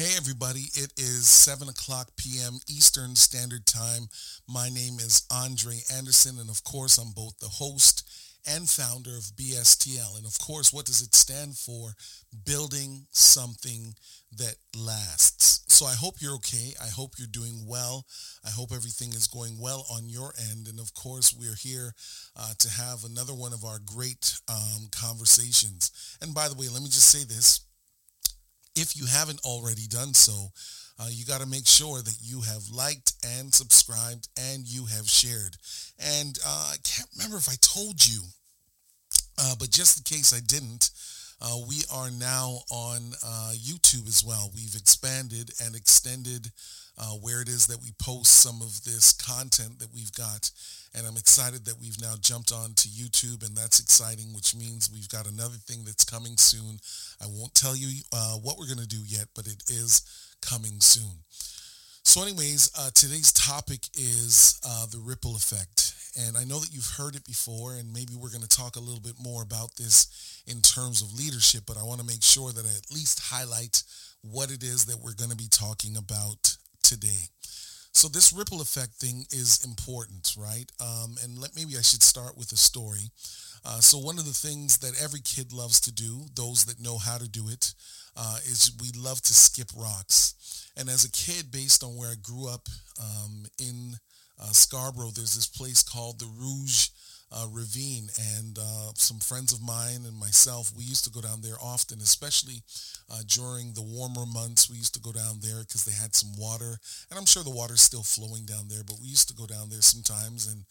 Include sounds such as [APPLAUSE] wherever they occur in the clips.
Hey, everybody. It is 7 o'clock p.m. Eastern Standard Time. My name is Andre Anderson, and of course, I'm both the host and founder of BSTL. And of course, what does it stand for? Building something that lasts. So I hope you're okay. I hope you're doing well. I hope everything is going well on your end. And of course, we're here uh, to have another one of our great um, conversations. And by the way, let me just say this. If you haven't already done so, uh, you got to make sure that you have liked and subscribed and you have shared. And uh, I can't remember if I told you, uh, but just in case I didn't, uh, we are now on uh, YouTube as well. We've expanded and extended uh, where it is that we post some of this content that we've got. And I'm excited that we've now jumped on to YouTube, and that's exciting, which means we've got another thing that's coming soon. I won't tell you what we're going to do yet, but it is coming soon. So anyways, uh, today's topic is uh, the ripple effect. And I know that you've heard it before, and maybe we're going to talk a little bit more about this in terms of leadership, but I want to make sure that I at least highlight what it is that we're going to be talking about today. So this ripple effect thing is important, right? Um, and let, maybe I should start with a story. Uh, so one of the things that every kid loves to do, those that know how to do it, uh, is we love to skip rocks. And as a kid, based on where I grew up um, in uh, Scarborough, there's this place called the Rouge uh, Ravine. And uh, some friends of mine and myself, we used to go down there often, especially uh, during the warmer months. We used to go down there because they had some water. And I'm sure the water's still flowing down there, but we used to go down there sometimes and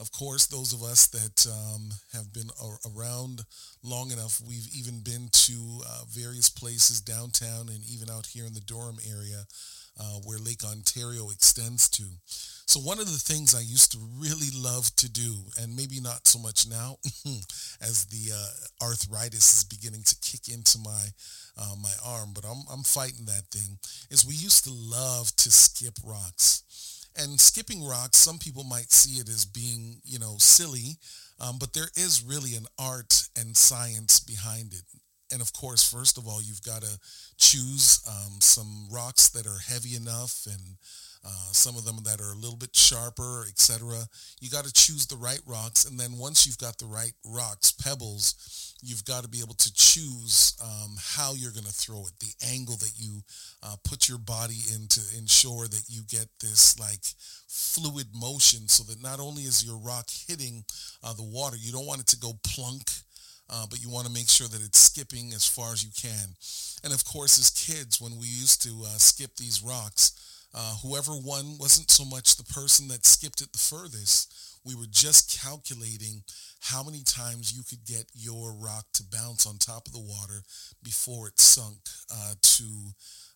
of course, those of us that um, have been around long enough, we've even been to uh, various places downtown and even out here in the Durham area uh, where Lake Ontario extends to. So one of the things I used to really love to do, and maybe not so much now, [LAUGHS] as the uh, arthritis is beginning to kick into my uh, my arm, but I'm I'm fighting that thing. Is we used to love to skip rocks. And skipping rocks, some people might see it as being, you know, silly, um, but there is really an art and science behind it. And of course, first of all, you've got to choose um, some rocks that are heavy enough and uh, some of them that are a little bit sharper, etc. You got to choose the right rocks, and then once you've got the right rocks, pebbles, you've got to be able to choose um, how you're going to throw it, the angle that you uh, put your body in to ensure that you get this like fluid motion, so that not only is your rock hitting uh, the water, you don't want it to go plunk. Uh, but you want to make sure that it's skipping as far as you can. And of course, as kids, when we used to uh, skip these rocks, uh, whoever won wasn't so much the person that skipped it the furthest. We were just calculating how many times you could get your rock to bounce on top of the water before it sunk uh, to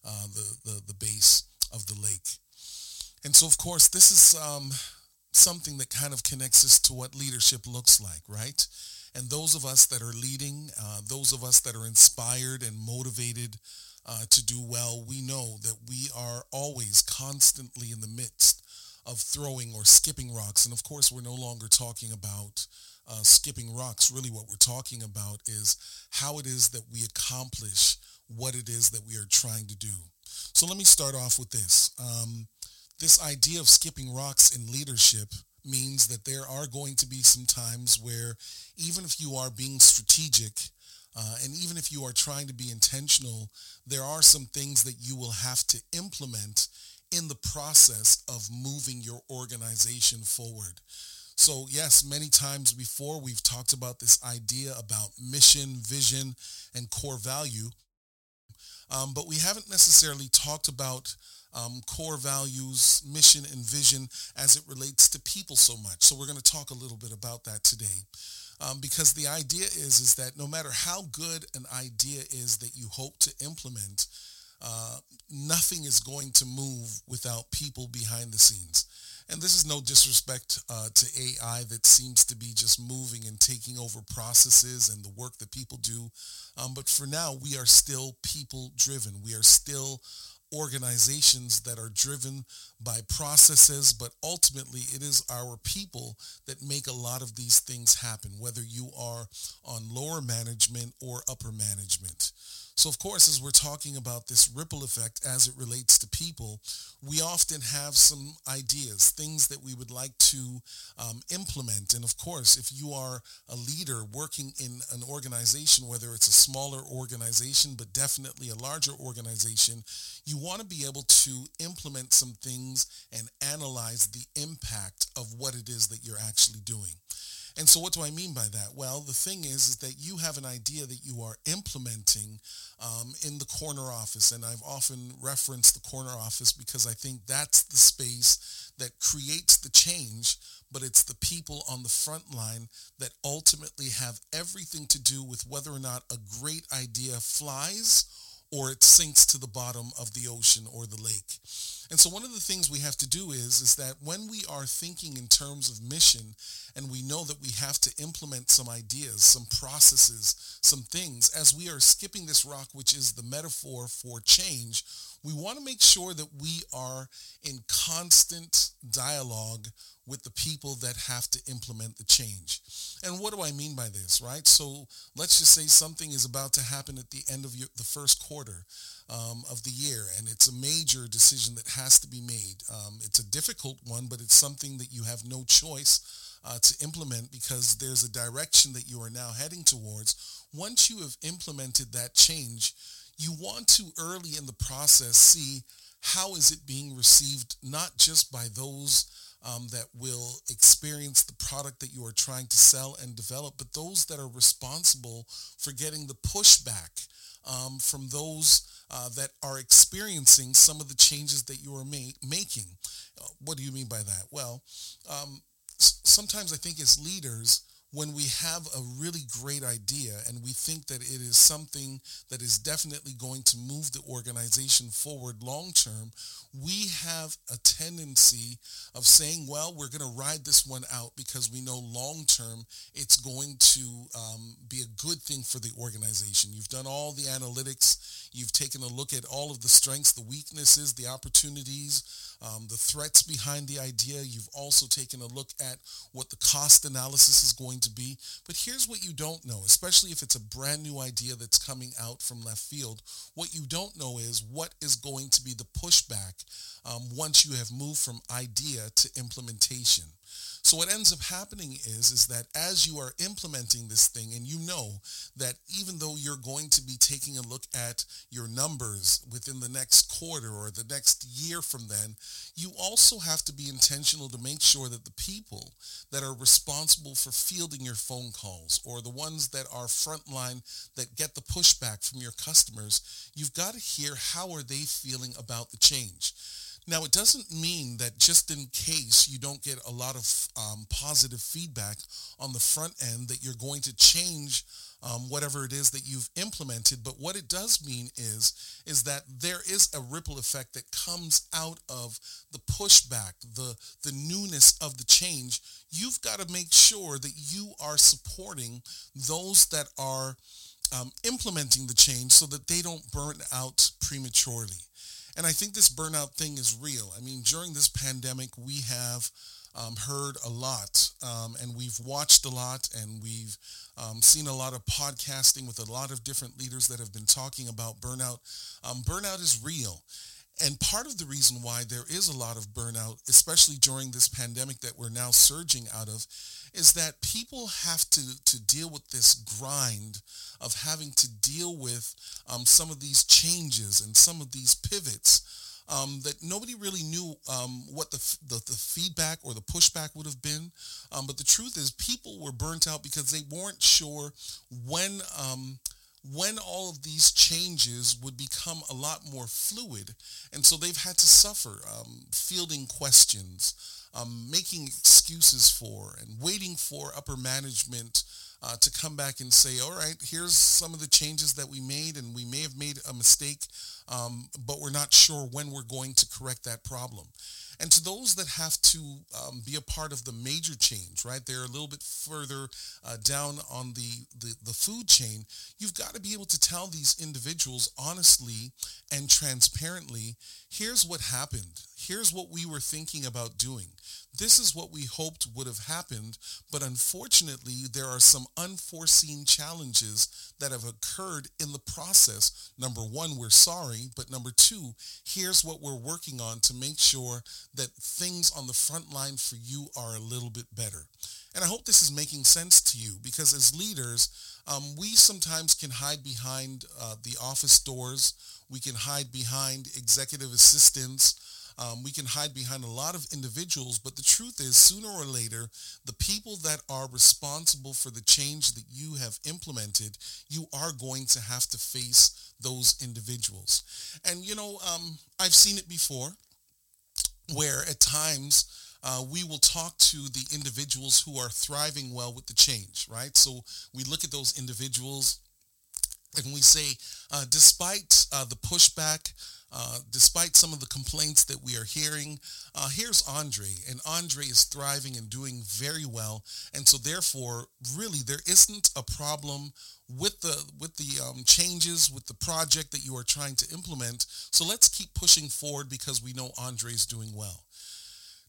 uh, the, the, the base of the lake. And so, of course, this is um, something that kind of connects us to what leadership looks like, right? And those of us that are leading, uh, those of us that are inspired and motivated uh, to do well, we know that we are always constantly in the midst of throwing or skipping rocks. And of course, we're no longer talking about uh, skipping rocks. Really what we're talking about is how it is that we accomplish what it is that we are trying to do. So let me start off with this. Um, this idea of skipping rocks in leadership means that there are going to be some times where even if you are being strategic uh, and even if you are trying to be intentional, there are some things that you will have to implement in the process of moving your organization forward. So yes, many times before we've talked about this idea about mission, vision, and core value, um, but we haven't necessarily talked about um, core values, mission, and vision as it relates to people so much. So we're going to talk a little bit about that today. Um, because the idea is is that no matter how good an idea is that you hope to implement, uh, nothing is going to move without people behind the scenes. And this is no disrespect uh, to AI that seems to be just moving and taking over processes and the work that people do. Um, but for now, we are still people driven. We are still organizations that are driven by processes, but ultimately it is our people that make a lot of these things happen, whether you are on lower management or upper management. So, of course, as we're talking about this ripple effect as it relates to people, we often have some ideas, things that we would like to um, implement. And of course, if you are a leader working in an organization, whether it's a smaller organization, but definitely a larger organization, you want to be able to implement some things and analyze the impact of what it is that you're actually doing. And so what do I mean by that? Well, the thing is, is that you have an idea that you are implementing um, in the corner office. And I've often referenced the corner office because I think that's the space that creates the change, but it's the people on the front line that ultimately have everything to do with whether or not a great idea flies or it sinks to the bottom of the ocean or the lake. And so one of the things we have to do is, is that when we are thinking in terms of mission and we know that we have to implement some ideas, some processes, some things, as we are skipping this rock, which is the metaphor for change, we want to make sure that we are in constant dialogue with the people that have to implement the change. And what do I mean by this, right? So let's just say something is about to happen at the end of your, the first quarter um, of the year, and it's a major decision that has to be made. Um, it's a difficult one, but it's something that you have no choice uh, to implement because there's a direction that you are now heading towards. Once you have implemented that change, you want to early in the process see how is it being received, not just by those um, that will experience the product that you are trying to sell and develop, but those that are responsible for getting the pushback um, from those uh, that are experiencing some of the changes that you are ma- making. Uh, what do you mean by that? Well, um, s- sometimes I think as leaders, when we have a really great idea and we think that it is something that is definitely going to move the organization forward long term, we have a tendency of saying, well, we're going to ride this one out because we know long term it's going to um, be a good thing for the organization. You've done all the analytics. You've taken a look at all of the strengths, the weaknesses, the opportunities, um, the threats behind the idea. You've also taken a look at what the cost analysis is going to be. But here's what you don't know, especially if it's a brand new idea that's coming out from left field. What you don't know is what is going to be the pushback um, once you have moved from idea to implementation. So what ends up happening is, is that as you are implementing this thing and you know that even though you're going to be taking a look at your numbers within the next quarter or the next year from then, you also have to be intentional to make sure that the people that are responsible for fielding your phone calls or the ones that are frontline that get the pushback from your customers, you've got to hear how are they feeling about the change. Now, it doesn't mean that just in case you don't get a lot of um, positive feedback on the front end that you're going to change um, whatever it is that you've implemented. But what it does mean is, is that there is a ripple effect that comes out of the pushback, the, the newness of the change. You've got to make sure that you are supporting those that are um, implementing the change so that they don't burn out prematurely. And I think this burnout thing is real. I mean, during this pandemic, we have um, heard a lot um, and we've watched a lot and we've um, seen a lot of podcasting with a lot of different leaders that have been talking about burnout. Um, burnout is real. And part of the reason why there is a lot of burnout, especially during this pandemic that we're now surging out of, is that people have to, to deal with this grind of having to deal with um, some of these changes and some of these pivots um, that nobody really knew um, what the, the, the, feedback or the pushback would have been. Um, but the truth is people were burnt out because they weren't sure when um, when all of these changes would become a lot more fluid. And so they've had to suffer um, fielding questions, um, making excuses for, and waiting for upper management uh, to come back and say, all right, here's some of the changes that we made, and we may have made a mistake, um, but we're not sure when we're going to correct that problem. And to those that have to um, be a part of the major change, right, they're a little bit further uh, down on the, the, the food chain, you've got to be able to tell these individuals honestly and transparently, here's what happened. Here's what we were thinking about doing. This is what we hoped would have happened, but unfortunately, there are some unforeseen challenges that have occurred in the process. Number one, we're sorry, but number two, here's what we're working on to make sure that things on the front line for you are a little bit better. And I hope this is making sense to you because as leaders, um, we sometimes can hide behind uh, the office doors. We can hide behind executive assistants. Um, we can hide behind a lot of individuals, but the truth is sooner or later, the people that are responsible for the change that you have implemented, you are going to have to face those individuals. And, you know, um, I've seen it before where at times uh, we will talk to the individuals who are thriving well with the change, right? So we look at those individuals and we say, uh, despite uh, the pushback, uh, despite some of the complaints that we are hearing, uh, here's Andre, and Andre is thriving and doing very well, and so therefore, really, there isn't a problem with the with the um, changes with the project that you are trying to implement. So let's keep pushing forward because we know Andre is doing well.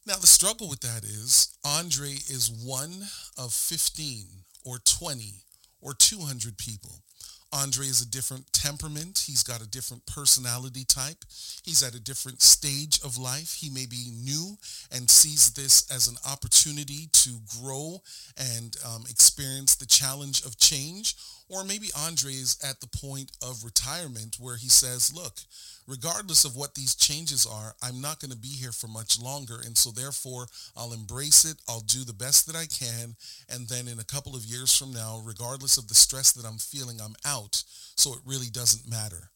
Now, the struggle with that is Andre is one of 15 or 20 or 200 people. Andre is a different temperament. He's got a different personality type. He's at a different stage of life. He may be new and sees this as an opportunity to grow and um, experience the challenge of change. Or maybe Andre is at the point of retirement where he says, look, regardless of what these changes are, I'm not going to be here for much longer. And so therefore, I'll embrace it. I'll do the best that I can. And then in a couple of years from now, regardless of the stress that I'm feeling, I'm out. So it really doesn't matter.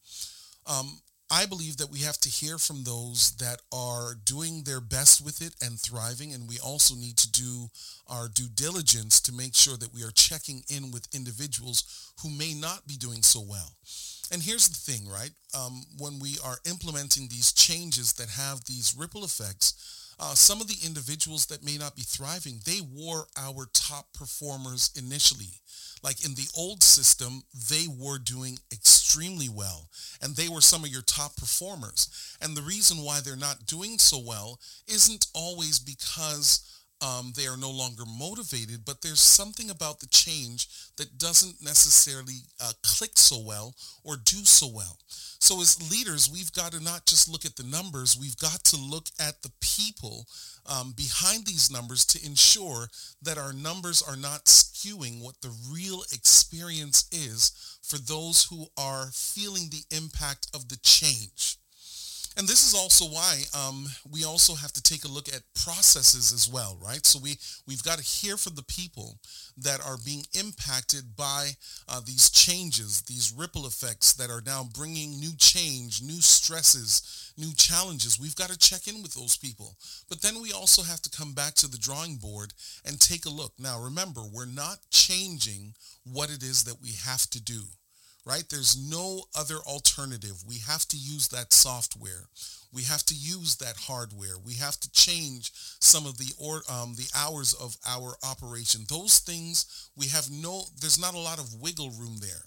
Um, I believe that we have to hear from those that are doing their best with it and thriving, and we also need to do our due diligence to make sure that we are checking in with individuals who may not be doing so well. And here's the thing, right? Um, when we are implementing these changes that have these ripple effects, uh, some of the individuals that may not be thriving, they were our top performers initially. Like in the old system, they were doing extremely well and they were some of your top performers. And the reason why they're not doing so well isn't always because um, they are no longer motivated, but there's something about the change that doesn't necessarily uh, click so well or do so well. So as leaders, we've got to not just look at the numbers, we've got to look at the people um, behind these numbers to ensure that our numbers are not skewing what the real experience is for those who are feeling the impact of the change. And this is also why um, we also have to take a look at processes as well, right? So we, we've got to hear from the people that are being impacted by uh, these changes, these ripple effects that are now bringing new change, new stresses, new challenges. We've got to check in with those people. But then we also have to come back to the drawing board and take a look. Now, remember, we're not changing what it is that we have to do right? There's no other alternative. We have to use that software. We have to use that hardware. We have to change some of the or um, the hours of our operation. Those things we have no. There's not a lot of wiggle room there.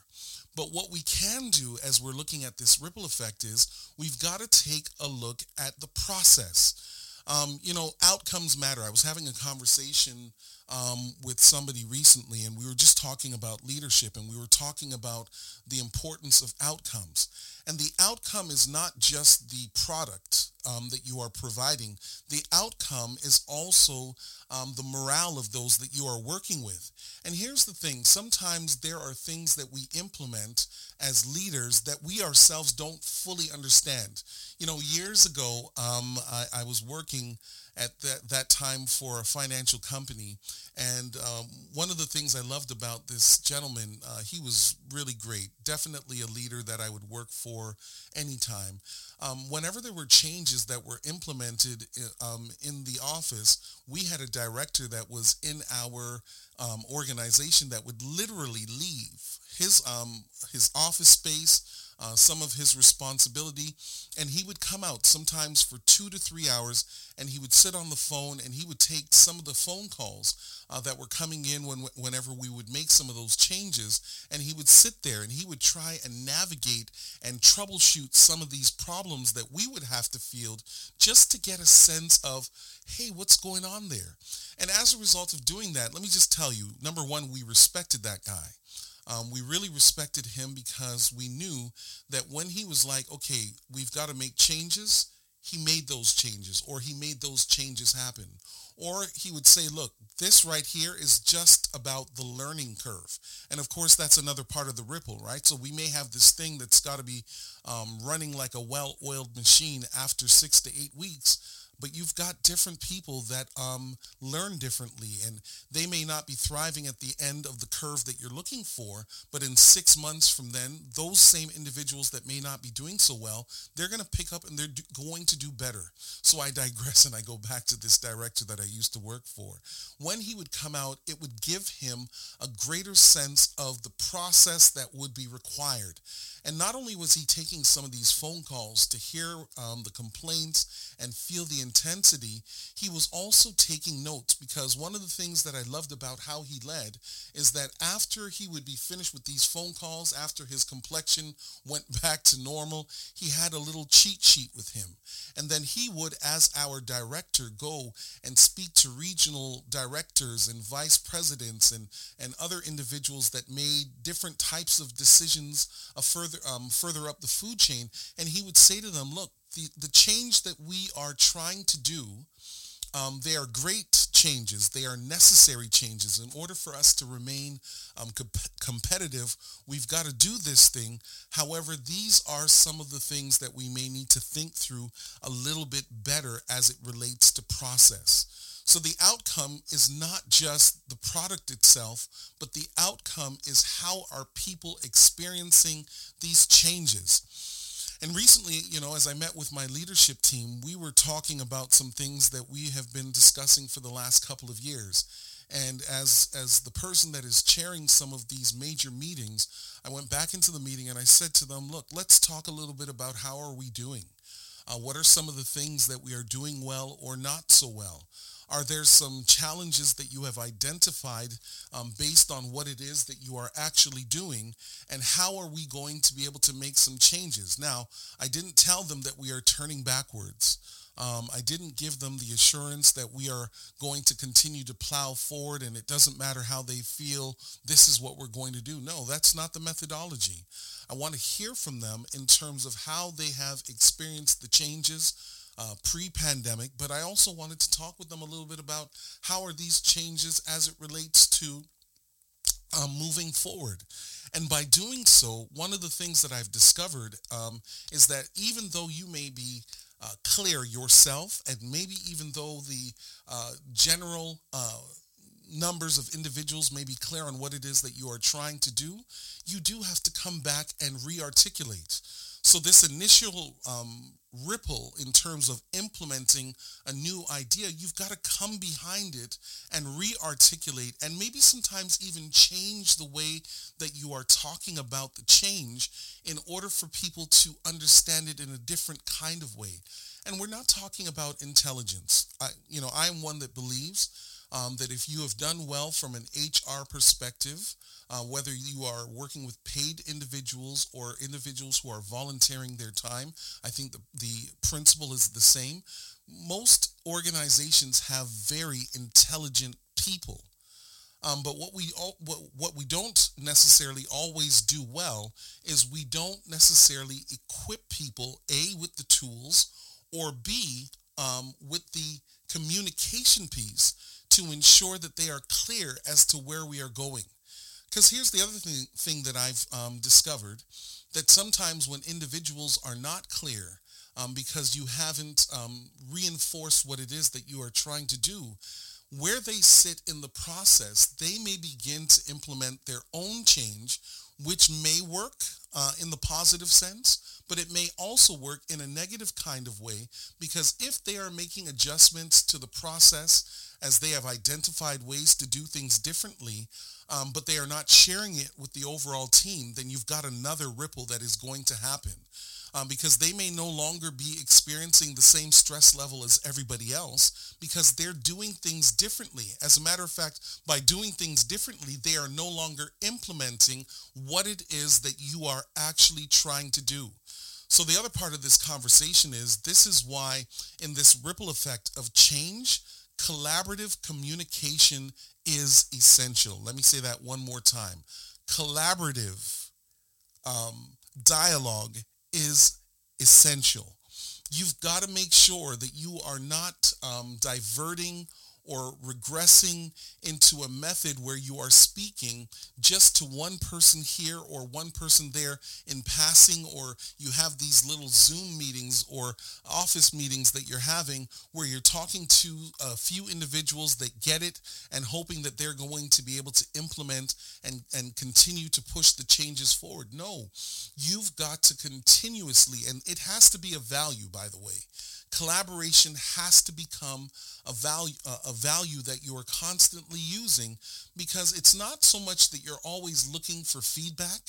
But what we can do as we're looking at this ripple effect is we've got to take a look at the process. Um, you know, outcomes matter. I was having a conversation um, with somebody recently, and we were just talking about leadership, and we were talking about the importance of outcomes. And the outcome is not just the product um, that you are providing. The outcome is also um, the morale of those that you are working with. And here's the thing. Sometimes there are things that we implement as leaders that we ourselves don't fully understand. You know, years ago, um, I, I was working at that, that time for a financial company. And um, one of the things I loved about this gentleman, uh, he was really great. Definitely a leader that I would work for anytime. Um, whenever there were changes that were implemented um, in the office, we had a director that was in our um, organization that would literally leave his um, his office space uh, some of his responsibility, and he would come out sometimes for two to three hours, and he would sit on the phone and he would take some of the phone calls uh, that were coming in when, whenever we would make some of those changes, and he would sit there and he would try and navigate and troubleshoot some of these problems that we would have to field just to get a sense of, hey, what's going on there? And as a result of doing that, let me just tell you, number one, we respected that guy. Um, we really respected him because we knew that when he was like, okay, we've got to make changes, he made those changes or he made those changes happen. Or he would say, look, this right here is just about the learning curve. And of course, that's another part of the ripple, right? So we may have this thing that's got to be um, running like a well-oiled machine after six to eight weeks but you've got different people that um, learn differently and they may not be thriving at the end of the curve that you're looking for but in six months from then those same individuals that may not be doing so well they're going to pick up and they're do- going to do better. So i digress and i go back to this director that i used to work for. When he would come out it would give him a greater sense of the process that would be required. And not only was he taking some of these phone calls to hear um, the complaints and feel the intensity, he was also taking notes because one of the things that I loved about how he led is that after he would be finished with these phone calls, after his complexion went [LAUGHS] back to normal, he had a little cheat sheet with him. And then he would, as our director, go and speak to regional directors and vice presidents and, and other individuals that made different types of decisions further um, further up the food chain. And he would say to them, look, the, the change that we are trying to do, um, they are great changes. They are necessary changes. In order for us to remain um, comp- competitive, we've got to do this thing. However, these are some of the things that we may need to think through a little bit better as it relates to process. So the outcome is not just the product itself, but the outcome is how are people experiencing these changes. And recently, you know, as I met with my leadership team, we were talking about some things that we have been discussing for the last couple of years. And as as the person that is chairing some of these major meetings, I went back into the meeting and I said to them, look, let's talk a little bit about how are we doing? Uh, what are some of the things that we are doing well or not so well? Are there some challenges that you have identified um, based on what it is that you are actually doing? And how are we going to be able to make some changes? Now, I didn't tell them that we are turning backwards. Um, I didn't give them the assurance that we are going to continue to plow forward and it doesn't matter how they feel, this is what we're going to do. No, that's not the methodology. I want to hear from them in terms of how they have experienced the changes uh, pre-pandemic, but I also wanted to talk with them a little bit about how are these changes as it relates to um, moving forward. And by doing so, one of the things that I've discovered um, is that even though you may be uh, clear yourself, and maybe even though the uh, general uh, numbers of individuals may be clear on what it is that you are trying to do, you do have to come back and re-articulate. So this initial um, ripple in terms of implementing a new idea, you've got to come behind it and re-articulate and maybe sometimes even change the way that you are talking about the change in order for people to understand it in a different kind of way. And we're not talking about intelligence. I, you know, I'm one that believes um, that if you have done well from an HR perspective, uh, whether you are working with paid individuals or individuals who are volunteering their time, I think the, the principle is the same. Most organizations have very intelligent people. Um, but what we all, what, what we don't necessarily always do well is we don't necessarily equip people a with the tools or b um, with the communication piece to ensure that they are clear as to where we are going. Because here's the other thing, thing that I've um, discovered, that sometimes when individuals are not clear, um, because you haven't um, reinforced what it is that you are trying to do, where they sit in the process, they may begin to implement their own change, which may work, uh, in the positive sense, but it may also work in a negative kind of way because if they are making adjustments to the process as they have identified ways to do things differently, um, but they are not sharing it with the overall team, then you've got another ripple that is going to happen um, because they may no longer be experiencing the same stress level as everybody else because they're doing things differently. As a matter of fact, by doing things differently, they are no longer implementing what it is that you are actually trying to do. So the other part of this conversation is this is why in this ripple effect of change, collaborative communication is essential. Let me say that one more time. Collaborative um, dialogue is essential. You've got to make sure that you are not um, diverting or regressing into a method where you are speaking just to one person here or one person there in passing or you have these little Zoom meetings or office meetings that you're having where you're talking to a few individuals that get it and hoping that they're going to be able to implement and, and continue to push the changes forward. No, you've got to continuously, and it has to be a value, by the way collaboration has to become a value a value that you are constantly using because it's not so much that you're always looking for feedback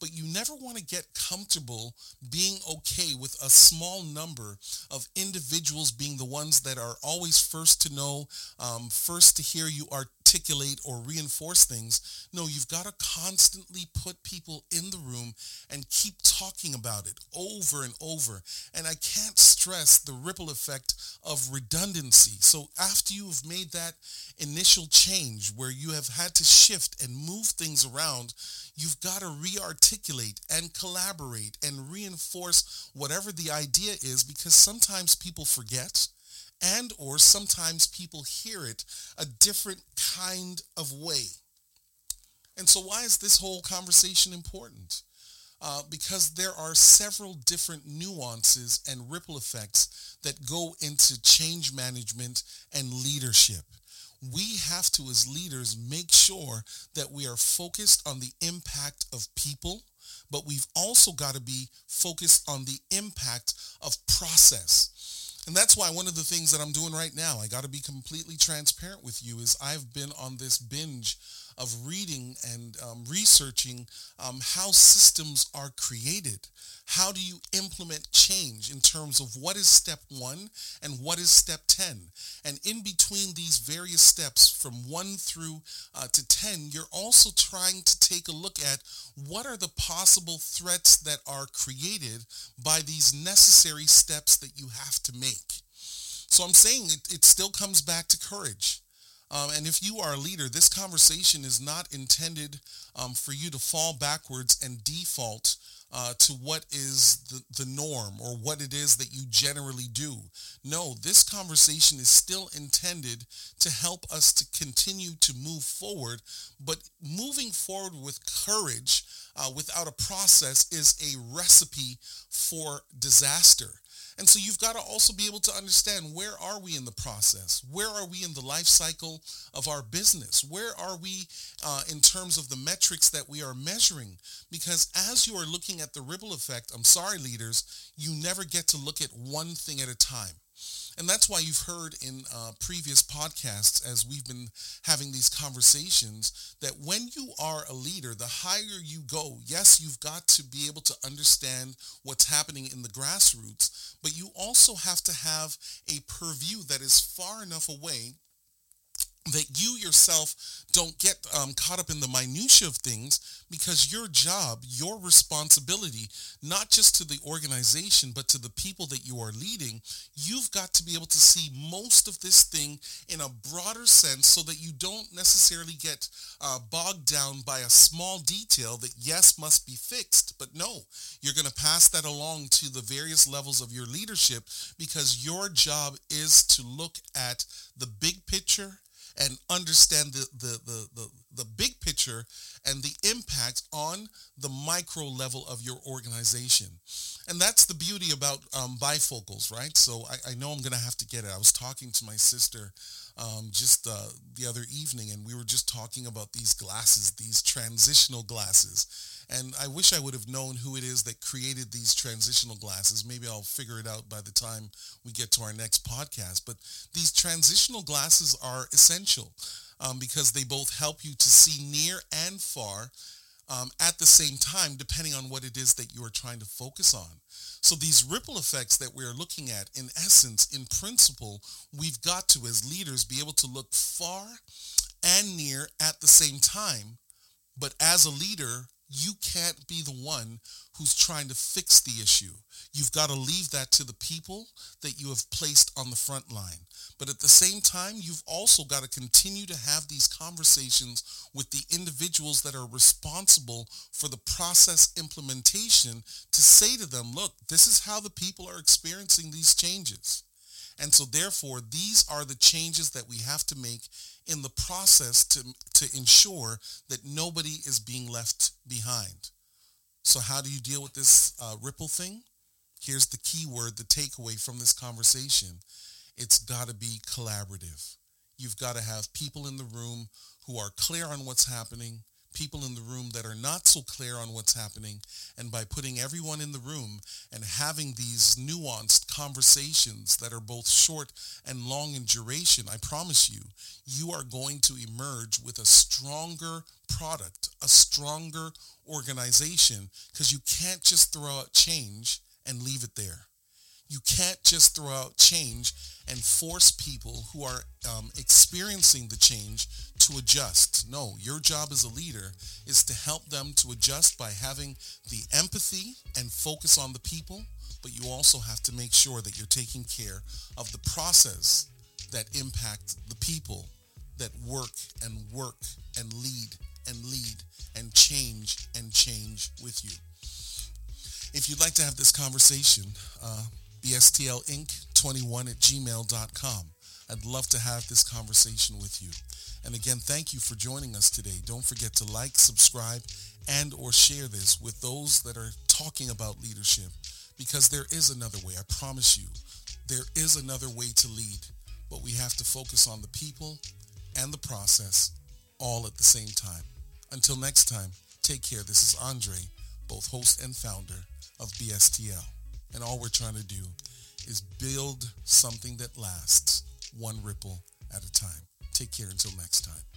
but you never want to get comfortable being okay with a small number of individuals being the ones that are always first to know um, first to hear you articulate or reinforce things. No you've got to constantly put people in the room and keep talking about it over and over. And i can't stress the ripple effect of redundancy. So after you have made that initial change where you have had to shift and move things around, you've got to re-articulate and collaborate and reinforce whatever the idea is because sometimes people forget and or sometimes people hear it a different kind of way. And so why is this whole conversation important? uh, because there are several different nuances and ripple effects that go into change management and leadership. We have to, as leaders, make sure that we are focused on the impact of people, but we've also got to be focused on the impact of process. And that's why one of the things that I'm doing right now, I got to be completely transparent with you, is I've been on this binge of reading and um, researching um, how systems are created. How do you implement change in terms of what is step one and what is step 10? And in between these various steps from one through uh, to 10, you're also trying to take a look at what are the possible threats that are created by these necessary steps that you have to make. So I'm saying it, it still comes back to courage. Um, and if you are a leader, this conversation is not intended um, for you to fall backwards and default uh, to what is the, the norm or what it is that you generally do. No, this conversation is still intended to help us to continue to move forward, but moving forward with courage uh, without a process is a recipe for disaster. And so you've got to also be able to understand where are we in the process? Where are we in the life cycle of our business? Where are we uh, in terms of the metrics that we are measuring? Because as you are looking at the ripple effect, I'm sorry, leaders, you never get to look at one thing at a time. And that's why you've heard in uh, previous podcasts as we've been having these conversations that when you are a leader, the higher you go, yes, you've got to be able to understand what's happening in the grassroots, but you also have to have a purview that is far enough away that you yourself don't get um, caught up in the minutia of things because your job, your responsibility, not just to the organization, but to the people that you are leading, you've got to be able to see most of this thing in a broader sense so that you don't necessarily get uh, bogged down by a small detail that yes must be fixed, but no, you're going to pass that along to the various levels of your leadership because your job is to look at the big picture and understand the, the, the, the, the big picture and the impact on the micro level of your organization. and that's the beauty about um, bifocals, right? So I, I know I'm going to have to get it. I was talking to my sister um, just uh, the other evening, and we were just talking about these glasses, these transitional glasses. And I wish I would have known who it is that created these transitional glasses. Maybe I'll figure it out by the time we get to our next podcast. But these transitional glasses are essential um, because they both help you to see near and far um, at the same time, depending on what it is that you are trying to focus on. So these ripple effects that we're looking at, in essence, in principle, we've got to, as leaders, be able to look far and near at the same time. But as a leader, you can't be the one who's trying to fix the issue. You've got to leave that to the people that you have placed on the front line. But at the same time, you've also got to continue to have these conversations with the individuals that are responsible for the process implementation to say to them, look, this is how the people are experiencing these changes. And so therefore, these are the changes that we have to make in the process to, to ensure that nobody is being left behind. So how do you deal with this uh, ripple thing? Here's the key word, the takeaway from this conversation. It's got to be collaborative. You've got to have people in the room who are clear on what's happening, people in the room that are not so clear on what's happening. And by putting everyone in the room and having these nuanced conversations that are both short and long in duration, I promise you, you are going to emerge with a stronger product, a stronger organization, because you can't just throw out change and leave it there. You can't just throw out change and force people who are um, experiencing the change to adjust. No, your job as a leader is to help them to adjust by having the empathy and focus on the people, but you also have to make sure that you're taking care of the process that impact the people that work and work and lead and lead and change and change with you. If you'd like to have this conversation, uh, bstlinc21 at gmail.com. I'd love to have this conversation with you. And again, thank you for joining us today. Don't forget to like, subscribe, and or share this with those that are talking about leadership because there is another way. I promise you, there is another way to lead, but we have to focus on the people and the process all at the same time. Until next time, take care. This is Andre, both host and founder of BSTL. And all we're trying to do is build something that lasts one ripple at a time. Take care until next time.